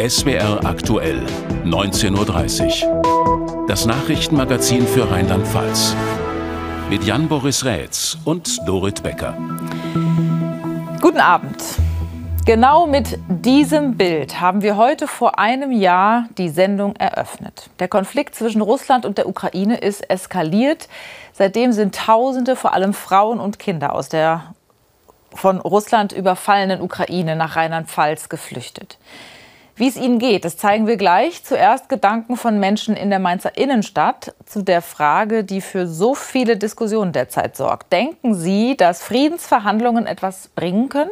SWR aktuell, 19.30 Uhr. Das Nachrichtenmagazin für Rheinland-Pfalz. Mit Jan-Boris Rätz und Dorit Becker. Guten Abend. Genau mit diesem Bild haben wir heute vor einem Jahr die Sendung eröffnet. Der Konflikt zwischen Russland und der Ukraine ist eskaliert. Seitdem sind Tausende, vor allem Frauen und Kinder, aus der von Russland überfallenen Ukraine nach Rheinland-Pfalz geflüchtet. Wie es ihnen geht, das zeigen wir gleich. Zuerst Gedanken von Menschen in der Mainzer Innenstadt zu der Frage, die für so viele Diskussionen derzeit sorgt. Denken Sie, dass Friedensverhandlungen etwas bringen können?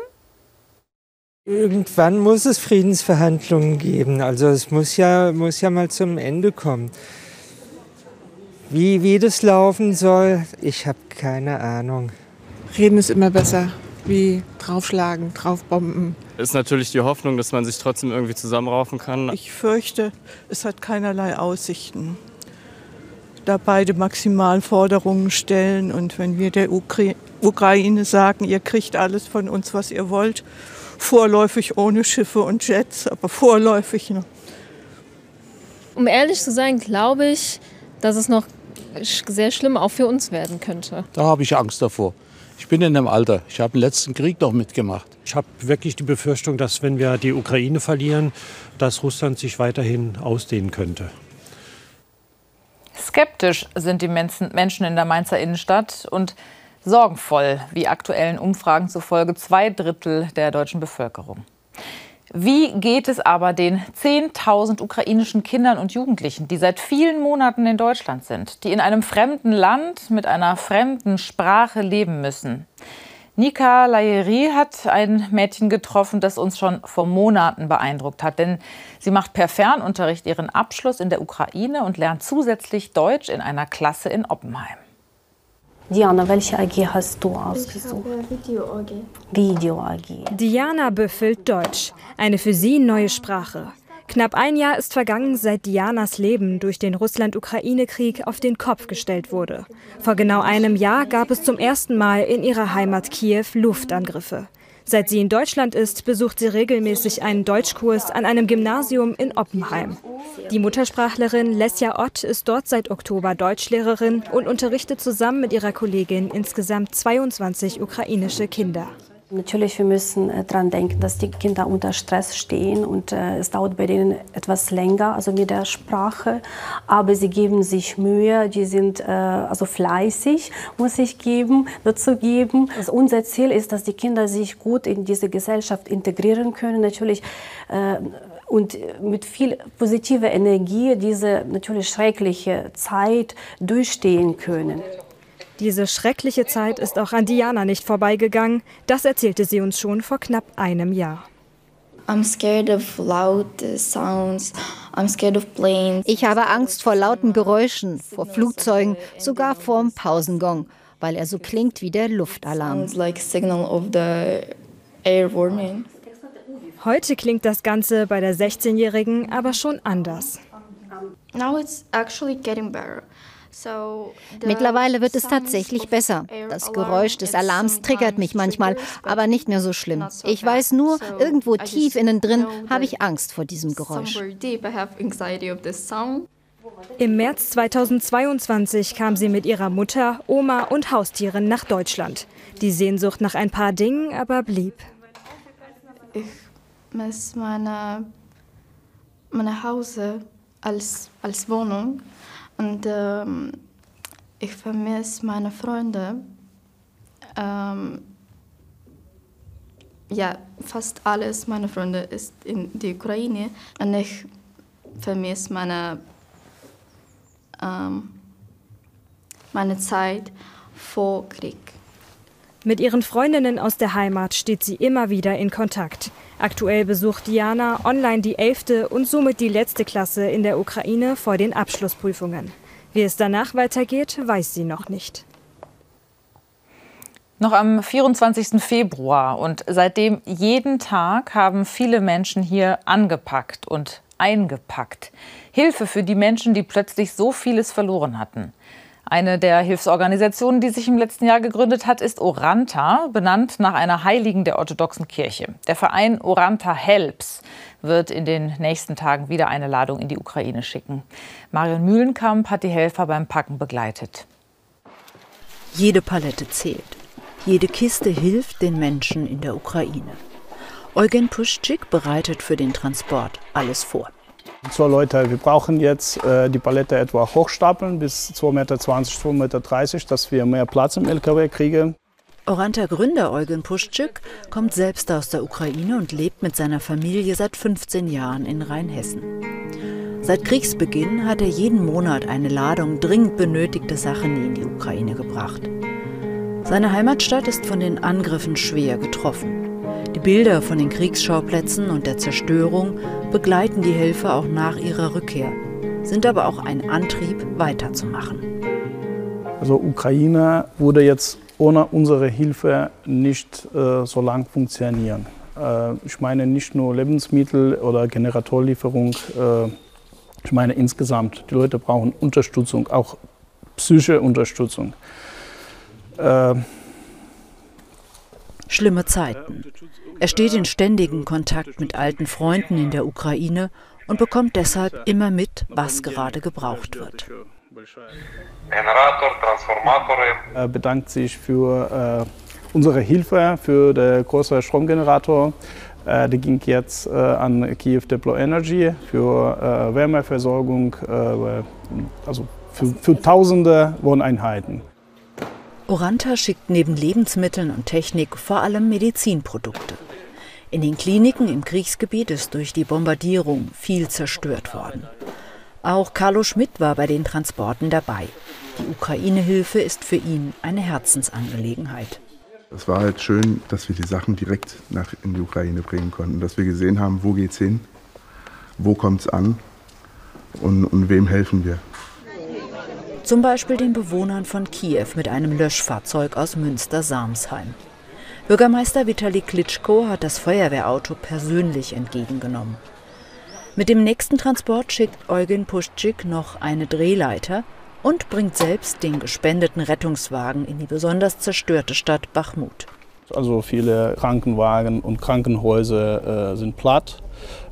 Irgendwann muss es Friedensverhandlungen geben. Also es muss ja, muss ja mal zum Ende kommen. Wie, wie das laufen soll, ich habe keine Ahnung. Reden ist immer besser wie draufschlagen, draufbomben. Ist natürlich die Hoffnung, dass man sich trotzdem irgendwie zusammenraufen kann. Ich fürchte, es hat keinerlei Aussichten. Da beide Maximalforderungen stellen und wenn wir der Ukra Ukraine sagen, ihr kriegt alles von uns, was ihr wollt, vorläufig ohne Schiffe und Jets, aber vorläufig noch. Um ehrlich zu sein, glaube ich, dass es noch sehr schlimm auch für uns werden könnte. Da habe ich Angst davor. Ich bin in einem Alter. Ich habe den letzten Krieg noch mitgemacht. Ich habe wirklich die Befürchtung, dass wenn wir die Ukraine verlieren, dass Russland sich weiterhin ausdehnen könnte. Skeptisch sind die Menschen in der Mainzer Innenstadt und sorgenvoll, wie aktuellen Umfragen zufolge zwei Drittel der deutschen Bevölkerung. Wie geht es aber den 10.000 ukrainischen Kindern und Jugendlichen, die seit vielen Monaten in Deutschland sind, die in einem fremden Land mit einer fremden Sprache leben müssen? Nika Layeri hat ein Mädchen getroffen, das uns schon vor Monaten beeindruckt hat. Denn sie macht per Fernunterricht ihren Abschluss in der Ukraine und lernt zusätzlich Deutsch in einer Klasse in Oppenheim. Diana, welche AG hast du ausgesucht? Video AG. Video AG. Diana büffelt Deutsch, eine für sie neue Sprache. Knapp ein Jahr ist vergangen, seit Dianas Leben durch den Russland-Ukraine-Krieg auf den Kopf gestellt wurde. Vor genau einem Jahr gab es zum ersten Mal in ihrer Heimat Kiew Luftangriffe. Seit sie in Deutschland ist, besucht sie regelmäßig einen Deutschkurs an einem Gymnasium in Oppenheim. Die Muttersprachlerin Lesja Ott ist dort seit Oktober Deutschlehrerin und unterrichtet zusammen mit ihrer Kollegin insgesamt 22 ukrainische Kinder. Natürlich, wir müssen äh, daran denken, dass die Kinder unter Stress stehen und äh, es dauert bei denen etwas länger, also mit der Sprache. Aber sie geben sich Mühe, die sind äh, also fleißig, muss ich geben, dazu geben. Also unser Ziel ist, dass die Kinder sich gut in diese Gesellschaft integrieren können. Natürlich äh, und mit viel positiver Energie diese natürlich schreckliche Zeit durchstehen können. Diese schreckliche Zeit ist auch an Diana nicht vorbeigegangen. Das erzählte sie uns schon vor knapp einem Jahr. Ich habe Angst vor lauten Geräuschen, vor Flugzeugen, sogar vor dem Pausengong, weil er so klingt wie der Luftalarm. Heute klingt das Ganze bei der 16-Jährigen aber schon anders. Now it's actually getting better. Mittlerweile wird es tatsächlich besser. Das Geräusch des Alarms triggert mich manchmal, aber nicht mehr so schlimm. Ich weiß nur, irgendwo tief innen drin habe ich Angst vor diesem Geräusch. Im März 2022 kam sie mit ihrer Mutter, Oma und Haustieren nach Deutschland. Die Sehnsucht nach ein paar Dingen aber blieb. Ich messe meine, meine Hause als, als Wohnung und ähm, ich vermisse meine Freunde. Ähm, ja, fast alles meine Freunde ist in der Ukraine und ich vermisse meine, ähm, meine Zeit vor Krieg. Mit ihren Freundinnen aus der Heimat steht sie immer wieder in Kontakt. Aktuell besucht Diana online die 11. und somit die letzte Klasse in der Ukraine vor den Abschlussprüfungen. Wie es danach weitergeht, weiß sie noch nicht. Noch am 24. Februar und seitdem jeden Tag haben viele Menschen hier angepackt und eingepackt. Hilfe für die Menschen, die plötzlich so vieles verloren hatten. Eine der Hilfsorganisationen, die sich im letzten Jahr gegründet hat, ist Oranta, benannt nach einer Heiligen der orthodoxen Kirche. Der Verein Oranta Helps wird in den nächsten Tagen wieder eine Ladung in die Ukraine schicken. Marion Mühlenkamp hat die Helfer beim Packen begleitet. Jede Palette zählt. Jede Kiste hilft den Menschen in der Ukraine. Eugen Puschczyk bereitet für den Transport alles vor. So Leute, wir brauchen jetzt äh, die Palette etwa hochstapeln bis 2,20 Meter, 2,30 Meter, dass wir mehr Platz im LKW kriegen. Oranta-Gründer Eugen Puschczyk kommt selbst aus der Ukraine und lebt mit seiner Familie seit 15 Jahren in Rheinhessen. Seit Kriegsbeginn hat er jeden Monat eine Ladung dringend benötigte Sachen in die Ukraine gebracht. Seine Heimatstadt ist von den Angriffen schwer getroffen. Die Bilder von den Kriegsschauplätzen und der Zerstörung begleiten die Helfer auch nach ihrer Rückkehr, sind aber auch ein Antrieb, weiterzumachen. Also Ukraine würde jetzt ohne unsere Hilfe nicht äh, so lang funktionieren. Äh, ich meine nicht nur Lebensmittel oder Generatorlieferung, äh, ich meine insgesamt. Die Leute brauchen Unterstützung, auch psychische Unterstützung. Schlimme Zeiten. Er steht in ständigem Kontakt mit alten Freunden in der Ukraine und bekommt deshalb immer mit, was gerade gebraucht wird. Er bedankt sich für äh, unsere Hilfe, für den großen Stromgenerator. Äh, der ging jetzt äh, an Kiew Deplo Energy für äh, Wärmeversorgung, äh, also für, für tausende Wohneinheiten. Oranta schickt neben Lebensmitteln und Technik vor allem Medizinprodukte. In den Kliniken im Kriegsgebiet ist durch die Bombardierung viel zerstört worden. Auch Carlo Schmidt war bei den Transporten dabei. Die Ukraine-Hilfe ist für ihn eine Herzensangelegenheit. Es war halt schön, dass wir die Sachen direkt nach in die Ukraine bringen konnten, dass wir gesehen haben, wo geht's hin, wo kommt's an und, und wem helfen wir. Zum Beispiel den Bewohnern von Kiew mit einem Löschfahrzeug aus Münster-Samsheim. Bürgermeister Vitali Klitschko hat das Feuerwehrauto persönlich entgegengenommen. Mit dem nächsten Transport schickt Eugen Puschczyk noch eine Drehleiter und bringt selbst den gespendeten Rettungswagen in die besonders zerstörte Stadt Bachmut. Also viele Krankenwagen und Krankenhäuser äh, sind platt.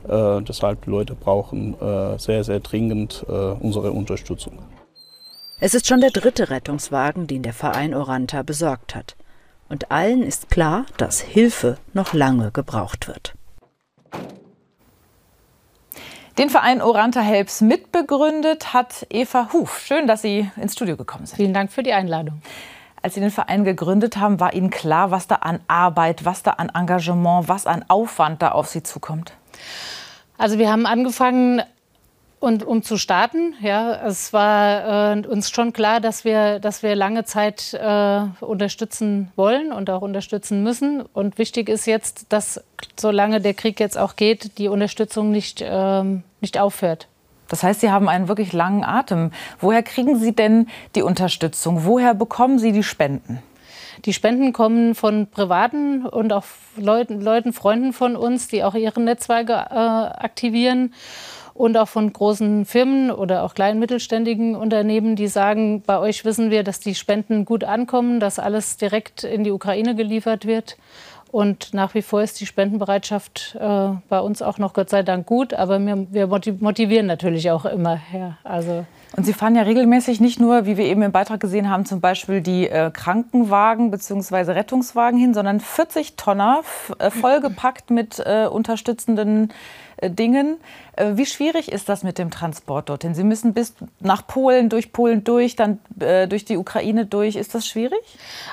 Äh, deshalb die Leute brauchen äh, sehr, sehr dringend äh, unsere Unterstützung. Es ist schon der dritte Rettungswagen, den der Verein Oranta besorgt hat. Und allen ist klar, dass Hilfe noch lange gebraucht wird. Den Verein Oranta Helps mitbegründet hat Eva Huf. Schön, dass Sie ins Studio gekommen sind. Vielen Dank für die Einladung. Als Sie den Verein gegründet haben, war Ihnen klar, was da an Arbeit, was da an Engagement, was an Aufwand da auf Sie zukommt? Also wir haben angefangen, und um zu starten, ja, es war äh, uns schon klar, dass wir, dass wir lange Zeit äh, unterstützen wollen und auch unterstützen müssen. Und wichtig ist jetzt, dass solange der Krieg jetzt auch geht, die Unterstützung nicht, äh, nicht aufhört. Das heißt, Sie haben einen wirklich langen Atem. Woher kriegen Sie denn die Unterstützung? Woher bekommen Sie die Spenden? Die Spenden kommen von Privaten und auch Leuten, Leuten Freunden von uns, die auch ihre Netzwerke äh, aktivieren und auch von großen Firmen oder auch kleinen mittelständigen Unternehmen, die sagen, bei euch wissen wir, dass die Spenden gut ankommen, dass alles direkt in die Ukraine geliefert wird. Und nach wie vor ist die Spendenbereitschaft äh, bei uns auch noch Gott sei Dank gut, aber wir, wir motivieren natürlich auch immer. Ja, also und Sie fahren ja regelmäßig nicht nur, wie wir eben im Beitrag gesehen haben, zum Beispiel die äh, Krankenwagen bzw. Rettungswagen hin, sondern 40 Tonner äh, vollgepackt mit äh, unterstützenden äh, Dingen. Äh, wie schwierig ist das mit dem Transport dorthin? Sie müssen bis nach Polen, durch Polen durch, dann durch die Ukraine durch. Ist das schwierig?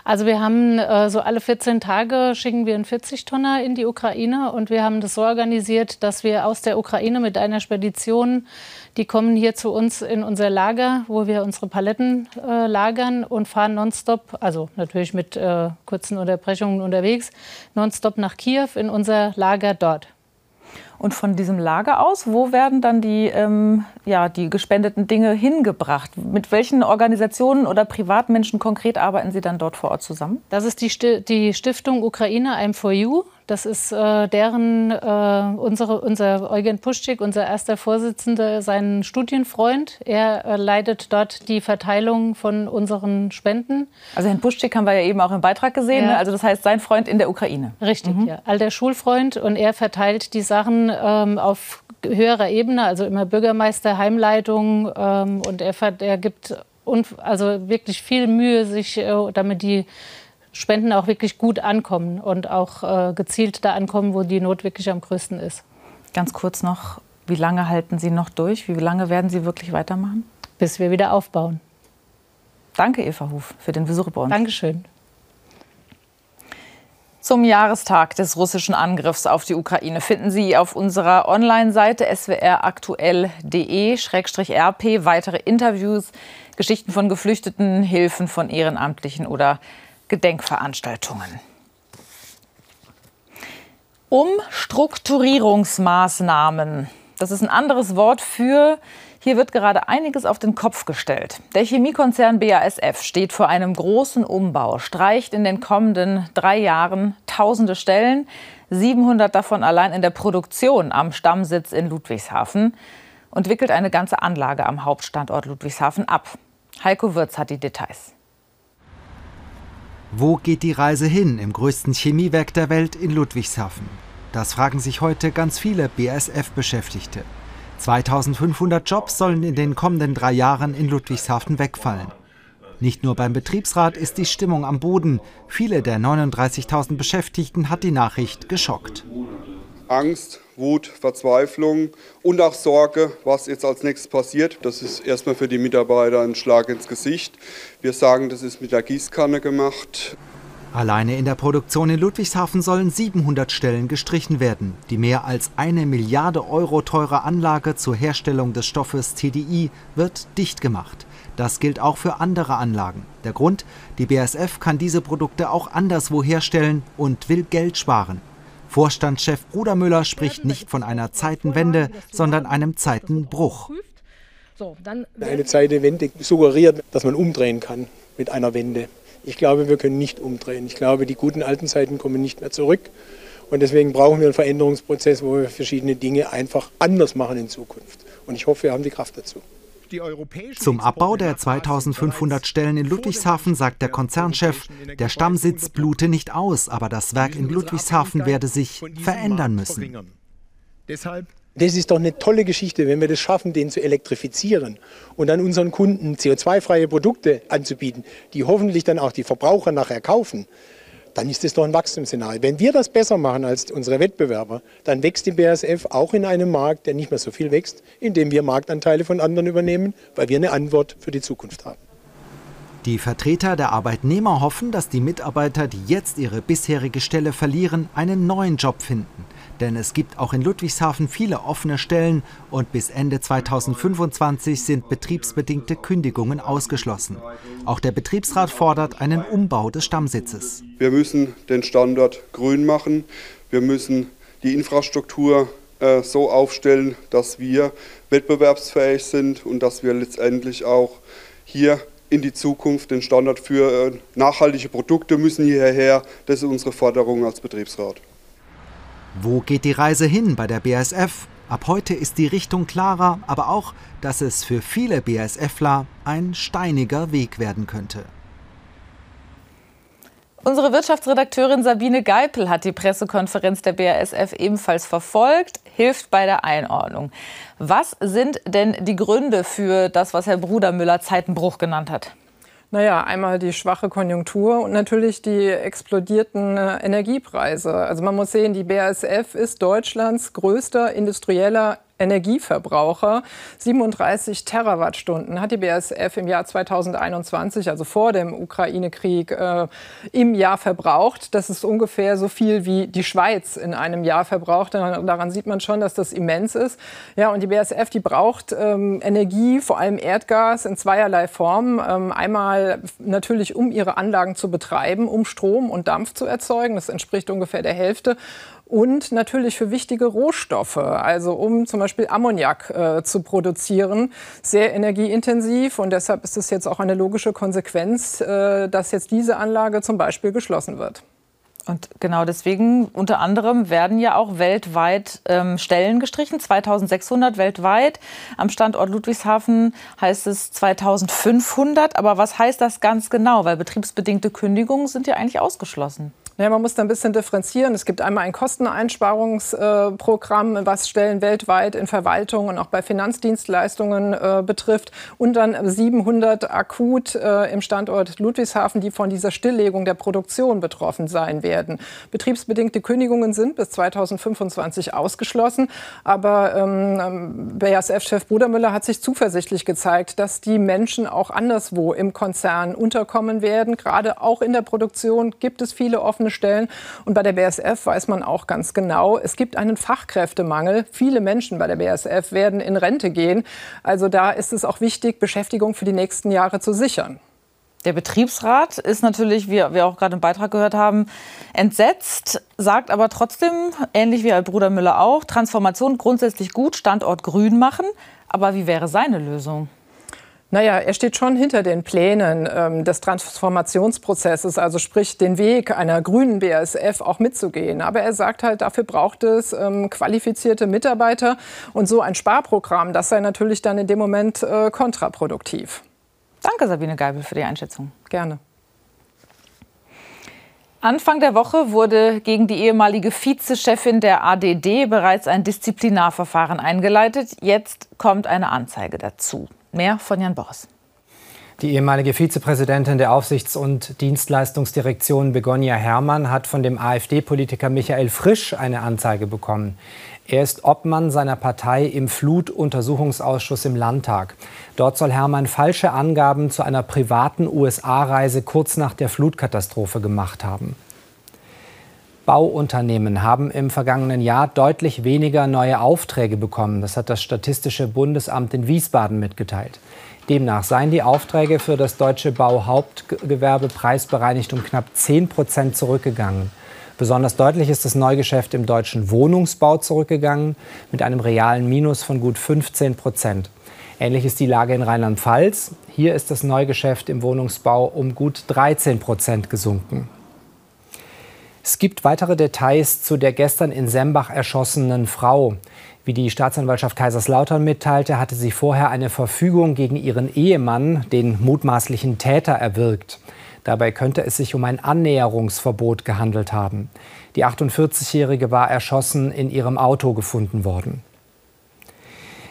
Also wir haben so alle 14 Tage schicken wir einen 40-Tonner in die Ukraine und wir haben das so organisiert, dass wir aus der Ukraine mit einer Spedition, die kommen hier zu uns in unser Lager, wo wir unsere Paletten äh, lagern und fahren nonstop, also natürlich mit äh, kurzen Unterbrechungen unterwegs, nonstop nach Kiew in unser Lager dort. Und von diesem Lager aus, wo werden dann die, ähm, ja, die gespendeten Dinge hingebracht? Mit welchen Organisationen oder Privatmenschen konkret arbeiten Sie dann dort vor Ort zusammen? Das ist die, Sti die Stiftung Ukraine I'm for You. Das ist äh, deren, äh, unsere, unser Eugen Puschik, unser erster Vorsitzender, sein Studienfreund. Er äh, leitet dort die Verteilung von unseren Spenden. Also Herrn Puschik haben wir ja eben auch im Beitrag gesehen. Ja. Ne? Also das heißt, sein Freund in der Ukraine. Richtig, mhm. ja. Alter Schulfreund. Und er verteilt die Sachen ähm, auf höherer Ebene, also immer Bürgermeister, Heimleitung. Ähm, und er, er gibt also wirklich viel Mühe, sich, äh, damit die Spenden auch wirklich gut ankommen und auch äh, gezielt da ankommen, wo die Not wirklich am größten ist. Ganz kurz noch, wie lange halten Sie noch durch? Wie lange werden Sie wirklich weitermachen? Bis wir wieder aufbauen. Danke, Eva Huf, für den Besuch bei uns. Dankeschön. Zum Jahrestag des russischen Angriffs auf die Ukraine finden Sie auf unserer Online-Seite swraktuell.de-rp weitere Interviews, Geschichten von Geflüchteten, Hilfen von Ehrenamtlichen oder Gedenkveranstaltungen. Umstrukturierungsmaßnahmen. Das ist ein anderes Wort für, hier wird gerade einiges auf den Kopf gestellt. Der Chemiekonzern BASF steht vor einem großen Umbau, streicht in den kommenden drei Jahren tausende Stellen, 700 davon allein in der Produktion am Stammsitz in Ludwigshafen und wickelt eine ganze Anlage am Hauptstandort Ludwigshafen ab. Heiko Würz hat die Details. Wo geht die Reise hin im größten Chemiewerk der Welt in Ludwigshafen? Das fragen sich heute ganz viele BASF-Beschäftigte. 2500 Jobs sollen in den kommenden drei Jahren in Ludwigshafen wegfallen. Nicht nur beim Betriebsrat ist die Stimmung am Boden. Viele der 39.000 Beschäftigten hat die Nachricht geschockt. Angst, Wut, Verzweiflung und auch Sorge, was jetzt als nächstes passiert. Das ist erstmal für die Mitarbeiter ein Schlag ins Gesicht. Wir sagen, das ist mit der Gießkanne gemacht. Alleine in der Produktion in Ludwigshafen sollen 700 Stellen gestrichen werden. Die mehr als eine Milliarde Euro teure Anlage zur Herstellung des Stoffes TDI wird dicht gemacht. Das gilt auch für andere Anlagen. Der Grund, die BASF kann diese Produkte auch anderswo herstellen und will Geld sparen. Vorstandschef Brudermüller spricht nicht von einer Zeitenwende, sondern einem Zeitenbruch. Eine Zeitenwende suggeriert, dass man umdrehen kann mit einer Wende. Ich glaube, wir können nicht umdrehen. Ich glaube, die guten alten Zeiten kommen nicht mehr zurück. Und deswegen brauchen wir einen Veränderungsprozess, wo wir verschiedene Dinge einfach anders machen in Zukunft. Und ich hoffe, wir haben die Kraft dazu. Zum Abbau der 2500 Stellen in Ludwigshafen sagt der Konzernchef, der Stammsitz blute nicht aus, aber das Werk in Ludwigshafen werde sich verändern müssen. Deshalb das ist doch eine tolle Geschichte, wenn wir das schaffen, den zu elektrifizieren und dann unseren Kunden CO2-freie Produkte anzubieten, die hoffentlich dann auch die Verbraucher nachher kaufen dann ist es doch ein Wachstumsszenario. Wenn wir das besser machen als unsere Wettbewerber, dann wächst die BASF auch in einem Markt, der nicht mehr so viel wächst, indem wir Marktanteile von anderen übernehmen, weil wir eine Antwort für die Zukunft haben. Die Vertreter der Arbeitnehmer hoffen, dass die Mitarbeiter, die jetzt ihre bisherige Stelle verlieren, einen neuen Job finden. Denn es gibt auch in Ludwigshafen viele offene Stellen und bis Ende 2025 sind betriebsbedingte Kündigungen ausgeschlossen. Auch der Betriebsrat fordert einen Umbau des Stammsitzes. Wir müssen den Standort grün machen. Wir müssen die Infrastruktur äh, so aufstellen, dass wir wettbewerbsfähig sind und dass wir letztendlich auch hier in die Zukunft den Standard für äh, nachhaltige Produkte müssen hierher. Das ist unsere Forderung als Betriebsrat. Wo geht die Reise hin bei der BASF? Ab heute ist die Richtung klarer, aber auch, dass es für viele BASFler ein steiniger Weg werden könnte. Unsere Wirtschaftsredakteurin Sabine Geipel hat die Pressekonferenz der BASF ebenfalls verfolgt, hilft bei der Einordnung. Was sind denn die Gründe für das, was Herr Brudermüller Zeitenbruch genannt hat? Naja, einmal die schwache Konjunktur und natürlich die explodierten äh, Energiepreise. Also man muss sehen, die BASF ist Deutschlands größter industrieller Energieverbraucher. 37 Terawattstunden hat die BASF im Jahr 2021, also vor dem Ukraine-Krieg, äh, im Jahr verbraucht. Das ist ungefähr so viel wie die Schweiz in einem Jahr verbraucht. Daran sieht man schon, dass das immens ist. Ja, und die BASF, die braucht ähm, Energie, vor allem Erdgas, in zweierlei Form. Ähm, einmal natürlich, um ihre Anlagen zu betreiben, um Strom und Dampf zu erzeugen. Das entspricht ungefähr der Hälfte und natürlich für wichtige Rohstoffe, also um zum Beispiel Ammoniak äh, zu produzieren, sehr energieintensiv und deshalb ist es jetzt auch eine logische Konsequenz, äh, dass jetzt diese Anlage zum Beispiel geschlossen wird. Und genau deswegen, unter anderem, werden ja auch weltweit ähm, Stellen gestrichen. 2600 weltweit. Am Standort Ludwigshafen heißt es 2500. Aber was heißt das ganz genau? Weil betriebsbedingte Kündigungen sind ja eigentlich ausgeschlossen. Ja, man muss da ein bisschen differenzieren. Es gibt einmal ein Kosteneinsparungsprogramm, was Stellen weltweit in Verwaltung und auch bei Finanzdienstleistungen äh, betrifft. Und dann 700 akut äh, im Standort Ludwigshafen, die von dieser Stilllegung der Produktion betroffen sein werden. Betriebsbedingte Kündigungen sind bis 2025 ausgeschlossen. Aber ähm, BASF-Chef Brudermüller hat sich zuversichtlich gezeigt, dass die Menschen auch anderswo im Konzern unterkommen werden. Gerade auch in der Produktion gibt es viele offene offene Stellen. Und bei der BASF weiß man auch ganz genau, es gibt einen Fachkräftemangel. Viele Menschen bei der BASF werden in Rente gehen. Also da ist es auch wichtig, Beschäftigung für die nächsten Jahre zu sichern. Der Betriebsrat ist natürlich, wie wir auch gerade im Beitrag gehört haben, entsetzt, sagt aber trotzdem, ähnlich wie Bruder Müller auch, Transformation grundsätzlich gut, Standort grün machen. Aber wie wäre seine Lösung? Naja, er steht schon hinter den Plänen ähm, des Transformationsprozesses, also sprich den Weg einer grünen BASF auch mitzugehen. Aber er sagt halt, dafür braucht es ähm, qualifizierte Mitarbeiter und so ein Sparprogramm, das sei natürlich dann in dem Moment äh, kontraproduktiv. Danke, Sabine Geibel, für die Einschätzung. Gerne. Anfang der Woche wurde gegen die ehemalige Vizechefin der ADD bereits ein Disziplinarverfahren eingeleitet. Jetzt kommt eine Anzeige dazu. Mehr von Jan Boris. Die ehemalige Vizepräsidentin der Aufsichts- und Dienstleistungsdirektion Begonia Herrmann hat von dem AfD-Politiker Michael Frisch eine Anzeige bekommen. Er ist Obmann seiner Partei im Flutuntersuchungsausschuss im Landtag. Dort soll Herrmann falsche Angaben zu einer privaten USA-Reise kurz nach der Flutkatastrophe gemacht haben. Bauunternehmen haben im vergangenen Jahr deutlich weniger neue Aufträge bekommen. Das hat das Statistische Bundesamt in Wiesbaden mitgeteilt. Demnach seien die Aufträge für das deutsche Bauhauptgewerbe preisbereinigt um knapp 10 Prozent zurückgegangen. Besonders deutlich ist das Neugeschäft im deutschen Wohnungsbau zurückgegangen, mit einem realen Minus von gut 15 Prozent. Ähnlich ist die Lage in Rheinland-Pfalz. Hier ist das Neugeschäft im Wohnungsbau um gut 13 Prozent gesunken. Es gibt weitere Details zu der gestern in Sembach erschossenen Frau. Wie die Staatsanwaltschaft Kaiserslautern mitteilte, hatte sie vorher eine Verfügung gegen ihren Ehemann, den mutmaßlichen Täter, erwirkt. Dabei könnte es sich um ein Annäherungsverbot gehandelt haben. Die 48-Jährige war erschossen in ihrem Auto gefunden worden.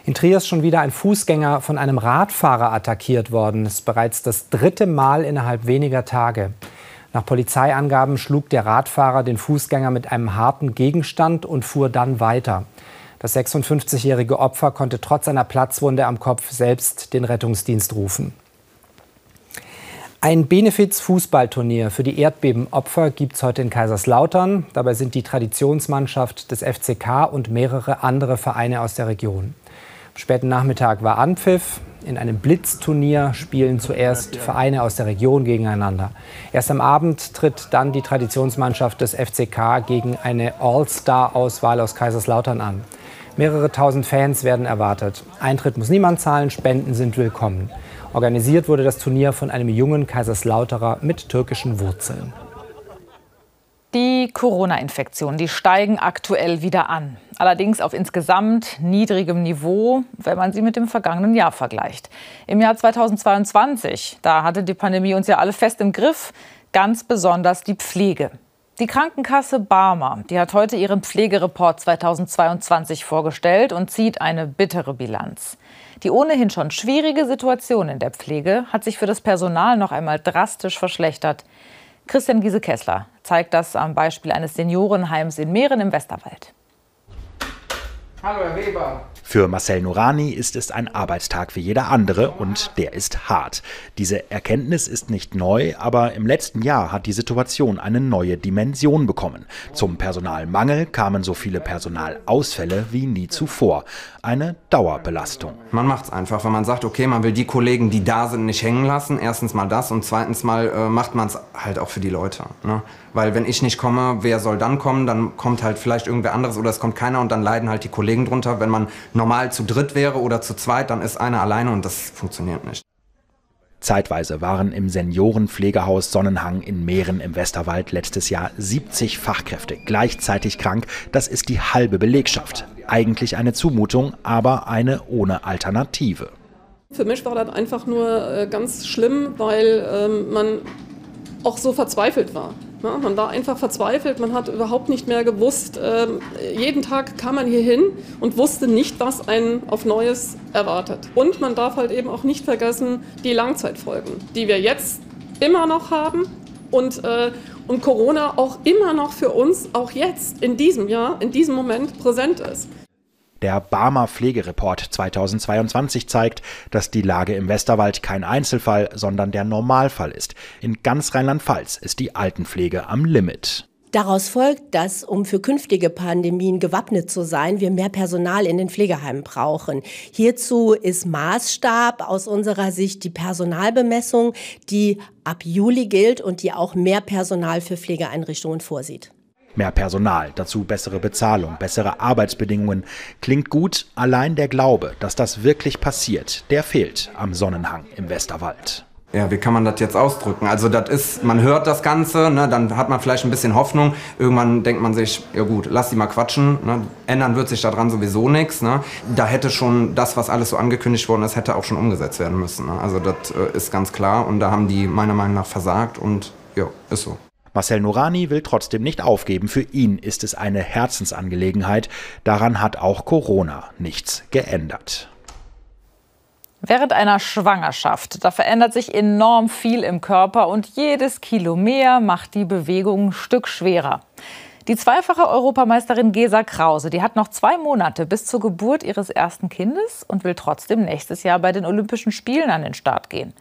In Trier ist schon wieder ein Fußgänger von einem Radfahrer attackiert worden. Das ist bereits das dritte Mal innerhalb weniger Tage. Nach Polizeiangaben schlug der Radfahrer den Fußgänger mit einem harten Gegenstand und fuhr dann weiter. Das 56-jährige Opfer konnte trotz einer Platzwunde am Kopf selbst den Rettungsdienst rufen. Ein Benefiz-Fußballturnier für die Erdbebenopfer gibt es heute in Kaiserslautern. Dabei sind die Traditionsmannschaft des FCK und mehrere andere Vereine aus der Region. Am späten Nachmittag war Anpfiff. In einem Blitzturnier spielen zuerst Vereine aus der Region gegeneinander. Erst am Abend tritt dann die Traditionsmannschaft des FCK gegen eine All-Star-Auswahl aus Kaiserslautern an. Mehrere tausend Fans werden erwartet. Eintritt muss niemand zahlen, Spenden sind willkommen. Organisiert wurde das Turnier von einem jungen Kaiserslauterer mit türkischen Wurzeln. Die Corona-Infektionen, die steigen aktuell wieder an. Allerdings auf insgesamt niedrigem Niveau, wenn man sie mit dem vergangenen Jahr vergleicht. Im Jahr 2022, da hatte die Pandemie uns ja alle fest im Griff, ganz besonders die Pflege. Die Krankenkasse Barmer, die hat heute ihren Pflegereport 2022 vorgestellt und zieht eine bittere Bilanz. Die ohnehin schon schwierige Situation in der Pflege hat sich für das Personal noch einmal drastisch verschlechtert. Christian Giese-Kessler zeigt das am Beispiel eines Seniorenheims in Meeren im Westerwald. Hallo Herr Weber. Für Marcel Norani ist es ein Arbeitstag wie jeder andere und der ist hart. Diese Erkenntnis ist nicht neu, aber im letzten Jahr hat die Situation eine neue Dimension bekommen. Zum Personalmangel kamen so viele Personalausfälle wie nie zuvor. Eine Dauerbelastung. Man macht es einfach, wenn man sagt, okay, man will die Kollegen, die da sind, nicht hängen lassen. Erstens mal das und zweitens mal äh, macht man es halt auch für die Leute. Ne? Weil wenn ich nicht komme, wer soll dann kommen? Dann kommt halt vielleicht irgendwer anderes oder es kommt keiner und dann leiden halt die Kollegen drunter. Wenn man normal zu dritt wäre oder zu zweit, dann ist einer alleine und das funktioniert nicht. Zeitweise waren im Seniorenpflegehaus Sonnenhang in Mähren im Westerwald letztes Jahr 70 Fachkräfte gleichzeitig krank. Das ist die halbe Belegschaft. Eigentlich eine Zumutung, aber eine ohne Alternative. Für mich war das einfach nur äh, ganz schlimm, weil ähm, man auch so verzweifelt war. Ja, man war einfach verzweifelt, man hat überhaupt nicht mehr gewusst. Ähm, jeden Tag kam man hier hin und wusste nicht, was einen auf Neues erwartet. Und man darf halt eben auch nicht vergessen die Langzeitfolgen, die wir jetzt immer noch haben und, äh, und Corona auch immer noch für uns, auch jetzt in diesem Jahr, in diesem Moment präsent ist. Der Barmer Pflegereport 2022 zeigt, dass die Lage im Westerwald kein Einzelfall, sondern der Normalfall ist. In ganz Rheinland-Pfalz ist die Altenpflege am Limit. Daraus folgt, dass, um für künftige Pandemien gewappnet zu sein, wir mehr Personal in den Pflegeheimen brauchen. Hierzu ist Maßstab aus unserer Sicht die Personalbemessung, die ab Juli gilt und die auch mehr Personal für Pflegeeinrichtungen vorsieht. Mehr Personal, dazu bessere Bezahlung, bessere Arbeitsbedingungen. Klingt gut, allein der Glaube, dass das wirklich passiert, der fehlt am Sonnenhang im Westerwald. Ja, wie kann man das jetzt ausdrücken? Also das ist, man hört das Ganze, ne, dann hat man vielleicht ein bisschen Hoffnung. Irgendwann denkt man sich, ja gut, lass die mal quatschen. Ne, ändern wird sich daran sowieso nichts. Ne. Da hätte schon das, was alles so angekündigt worden ist, hätte auch schon umgesetzt werden müssen. Ne. Also das äh, ist ganz klar und da haben die meiner Meinung nach versagt und ja, ist so. Marcel Norani will trotzdem nicht aufgeben. Für ihn ist es eine Herzensangelegenheit. Daran hat auch Corona nichts geändert. Während einer Schwangerschaft, da verändert sich enorm viel im Körper und jedes Kilo mehr macht die Bewegung ein Stück schwerer. Die zweifache Europameisterin Gesa Krause, die hat noch zwei Monate bis zur Geburt ihres ersten Kindes und will trotzdem nächstes Jahr bei den Olympischen Spielen an den Start gehen.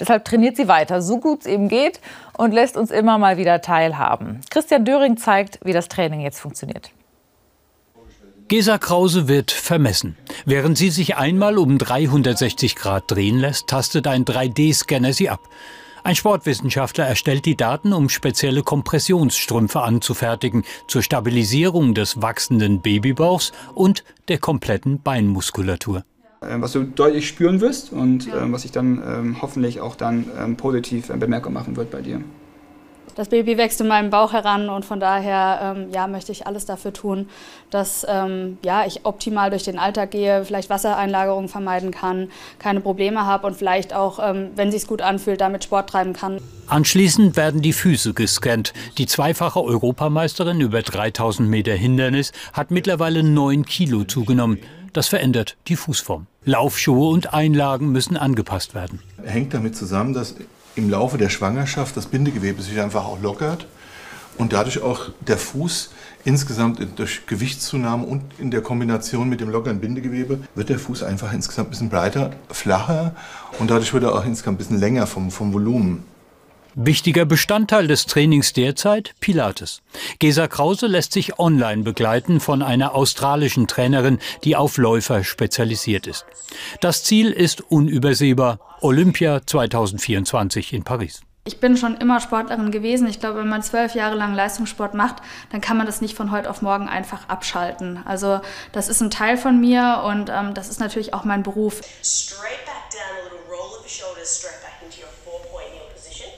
Deshalb trainiert sie weiter, so gut es eben geht und lässt uns immer mal wieder teilhaben. Christian Döring zeigt, wie das Training jetzt funktioniert. Gesa Krause wird vermessen. Während sie sich einmal um 360 Grad drehen lässt, tastet ein 3D-Scanner sie ab. Ein Sportwissenschaftler erstellt die Daten, um spezielle Kompressionsstrümpfe anzufertigen zur Stabilisierung des wachsenden Babybauchs und der kompletten Beinmuskulatur. Äh, was du deutlich spüren wirst und ja. Ähm, was sich dann ähm, hoffentlich auch dann ähm, positiv äh, bemerkbar machen wird bei dir. Das Baby wächst in meinem Bauch heran und von daher ähm, ja, möchte ich alles dafür tun, dass ähm, ja, ich optimal durch den Alltag gehe, vielleicht Wassereinlagerungen vermeiden kann, keine Probleme habe und vielleicht auch, ähm, wenn es sich gut anfühlt, damit Sport treiben kann. Anschließend werden die Füße gescannt. Die zweifache Europameisterin über 3000 Meter Hindernis hat mittlerweile 9 Kilo zugenommen. Das verändert die Fußform. Laufschuhe und Einlagen müssen angepasst werden. Hängt damit zusammen, dass im Laufe der Schwangerschaft das Bindegewebe sich einfach auch lockert und dadurch auch der Fuß insgesamt durch Gewichtszunahme und in der Kombination mit dem lockeren Bindegewebe wird der Fuß einfach insgesamt ein bisschen breiter, flacher und dadurch wird er auch insgesamt ein bisschen länger vom, vom Volumen. Wichtiger Bestandteil des Trainings derzeit Pilates. Gesa Krause lässt sich online begleiten von einer australischen Trainerin, die auf Läufer spezialisiert ist. Das Ziel ist unübersehbar Olympia 2024 in Paris. Ich bin schon immer Sportlerin gewesen. Ich glaube, wenn man zwölf Jahre lang Leistungssport macht, dann kann man das nicht von heute auf morgen einfach abschalten. Also das ist ein Teil von mir und ähm, das ist natürlich auch mein Beruf. Straight back down, a little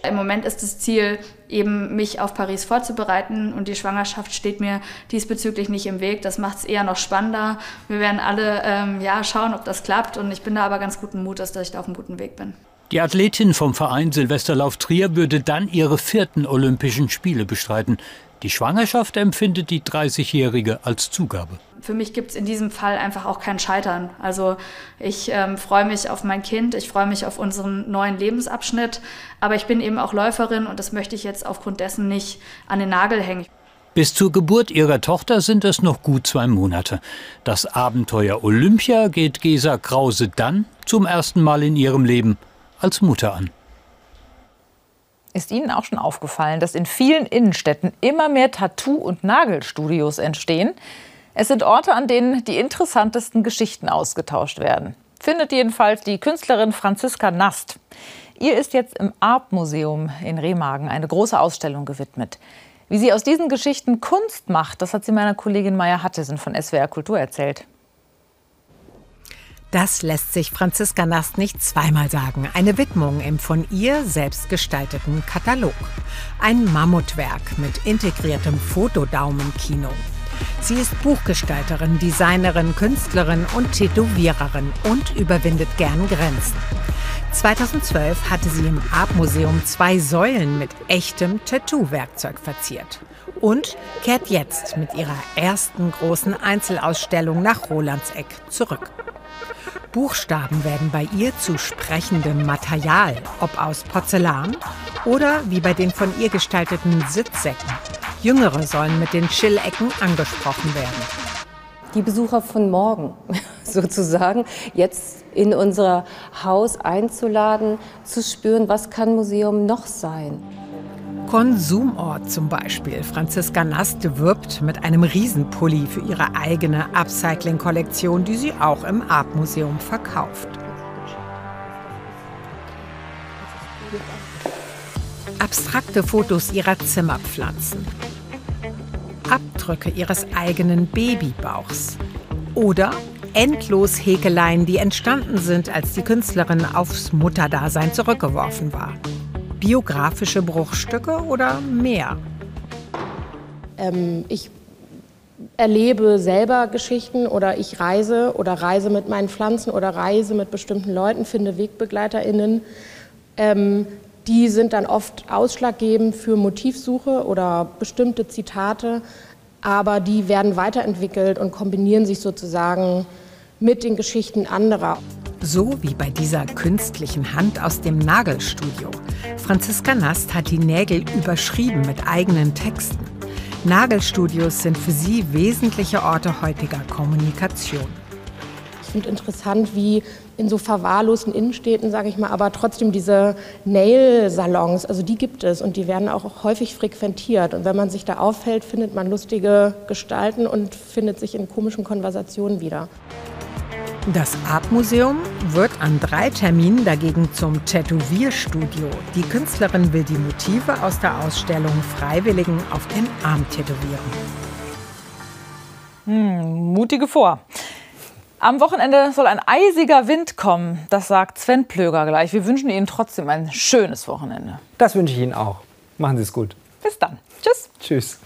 im Moment ist das Ziel, eben mich auf Paris vorzubereiten und die Schwangerschaft steht mir diesbezüglich nicht im Weg. Das macht es eher noch spannender. Wir werden alle ähm, ja, schauen, ob das klappt und ich bin da aber ganz guten Mutes, dass ich da auf einem guten Weg bin. Die Athletin vom Verein Silvesterlauf Trier würde dann ihre vierten Olympischen Spiele bestreiten. Die Schwangerschaft empfindet die 30-Jährige als Zugabe. Für mich gibt es in diesem Fall einfach auch kein Scheitern. Also ich ähm, freue mich auf mein Kind, ich freue mich auf unseren neuen Lebensabschnitt, aber ich bin eben auch Läuferin und das möchte ich jetzt aufgrund dessen nicht an den Nagel hängen. Bis zur Geburt ihrer Tochter sind es noch gut zwei Monate. Das Abenteuer Olympia geht Gesa Krause dann zum ersten Mal in ihrem Leben als Mutter an. Ist Ihnen auch schon aufgefallen, dass in vielen Innenstädten immer mehr Tattoo- und Nagelstudios entstehen? Es sind Orte, an denen die interessantesten Geschichten ausgetauscht werden. Findet jedenfalls die Künstlerin Franziska Nast. Ihr ist jetzt im Arp-Museum in Remagen eine große Ausstellung gewidmet. Wie sie aus diesen Geschichten Kunst macht, das hat sie meiner Kollegin Maya Hattesen von SWR Kultur erzählt. Das lässt sich Franziska Nast nicht zweimal sagen. Eine Widmung im von ihr selbst gestalteten Katalog. Ein Mammutwerk mit integriertem Fotodaumenkino. Sie ist Buchgestalterin, Designerin, Künstlerin und Tätowiererin und überwindet gern Grenzen. 2012 hatte sie im Art-Museum zwei Säulen mit echtem Tattoo-Werkzeug verziert. Und kehrt jetzt mit ihrer ersten großen Einzelausstellung nach Rolandseck zurück. Buchstaben werden bei ihr zu sprechendem Material, ob aus Porzellan oder wie bei den von ihr gestalteten Sitzsäcken. Jüngere sollen mit den Chillecken angesprochen werden. Die Besucher von morgen sozusagen jetzt in unser Haus einzuladen, zu spüren, was kann Museum noch sein. Konsumort zum Beispiel. Franziska Nast wirbt mit einem Riesenpulli für ihre eigene Upcycling-Kollektion, die sie auch im Art-Museum verkauft. Abstrakte Fotos ihrer Zimmerpflanzen. Abdrücke ihres eigenen Babybauchs. Oder endlos Häkeleien, die entstanden sind, als die Künstlerin aufs Mutterdasein zurückgeworfen war. Biografische Bruchstücke oder mehr? Ähm, ich erlebe selber Geschichten oder ich reise oder reise mit meinen Pflanzen oder reise mit bestimmten Leuten, finde WegbegleiterInnen. Ähm, die sind dann oft ausschlaggebend für Motivsuche oder bestimmte Zitate, aber die werden weiterentwickelt und kombinieren sich sozusagen mit den Geschichten anderer. So wie bei dieser künstlichen Hand aus dem Nagelstudio. Franziska Nast hat die Nägel überschrieben mit eigenen Texten. Nagelstudios sind für sie wesentliche Orte heutiger Kommunikation. Finde interessant, wie in so verwahrlosten Innenstädten, sage ich mal, aber trotzdem diese Nail-Salons, also die gibt es und die werden auch häufig frequentiert. Und wenn man sich da aufhält, findet man lustige Gestalten und findet sich in komischen Konversationen wieder. Das Art-Museum wird an drei Terminen dagegen zum Tätowierstudio. Die Künstlerin will die Motive aus der Ausstellung Freiwilligen auf den Arm tätowieren. Hm, mutige vor. Am Wochenende soll ein eisiger Wind kommen. Das sagt Sven Plöger gleich. Wir wünschen Ihnen trotzdem ein schönes Wochenende. Das wünsche ich Ihnen auch. Machen Sie es gut. Bis dann. Tschüss. Tschüss.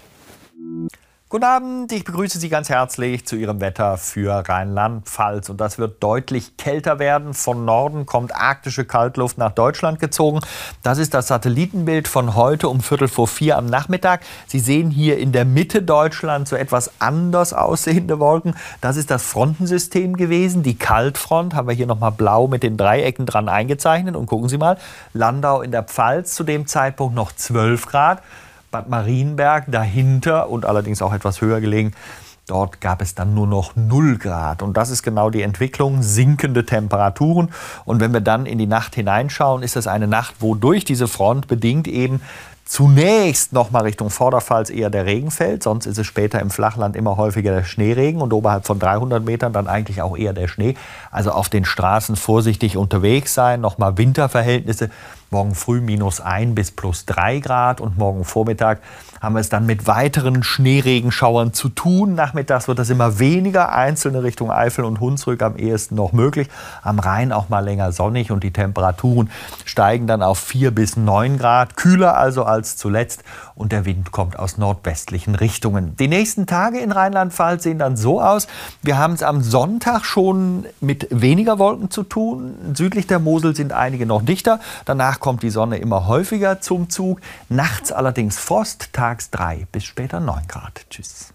Guten Abend, ich begrüße Sie ganz herzlich zu Ihrem Wetter für Rheinland-Pfalz. Und das wird deutlich kälter werden. Von Norden kommt arktische Kaltluft nach Deutschland gezogen. Das ist das Satellitenbild von heute um Viertel vor vier am Nachmittag. Sie sehen hier in der Mitte Deutschlands so etwas anders aussehende Wolken. Das ist das Frontensystem gewesen. Die Kaltfront haben wir hier nochmal blau mit den Dreiecken dran eingezeichnet. Und gucken Sie mal, Landau in der Pfalz zu dem Zeitpunkt noch 12 Grad. Bad Marienberg dahinter und allerdings auch etwas höher gelegen. Dort gab es dann nur noch 0 Grad. Und das ist genau die Entwicklung, sinkende Temperaturen. Und wenn wir dann in die Nacht hineinschauen, ist es eine Nacht, wo durch diese Front bedingt eben zunächst noch mal Richtung Vorderpfalz eher der Regen fällt. Sonst ist es später im Flachland immer häufiger der Schneeregen und oberhalb von 300 Metern dann eigentlich auch eher der Schnee. Also auf den Straßen vorsichtig unterwegs sein, noch mal Winterverhältnisse. Morgen früh minus 1 bis plus 3 Grad und morgen Vormittag haben wir es dann mit weiteren Schneeregenschauern zu tun. Nachmittags wird das immer weniger, einzelne Richtung Eifel und Hunsrück am ehesten noch möglich. Am Rhein auch mal länger sonnig und die Temperaturen steigen dann auf 4 bis 9 Grad, kühler also als zuletzt und der Wind kommt aus nordwestlichen Richtungen. Die nächsten Tage in Rheinland-Pfalz sehen dann so aus. Wir haben es am Sonntag schon mit weniger Wolken zu tun. Südlich der Mosel sind einige noch dichter. Danach kommt die Sonne immer häufiger zum Zug. Nachts allerdings Frost, tags 3 bis später 9 Grad. Tschüss.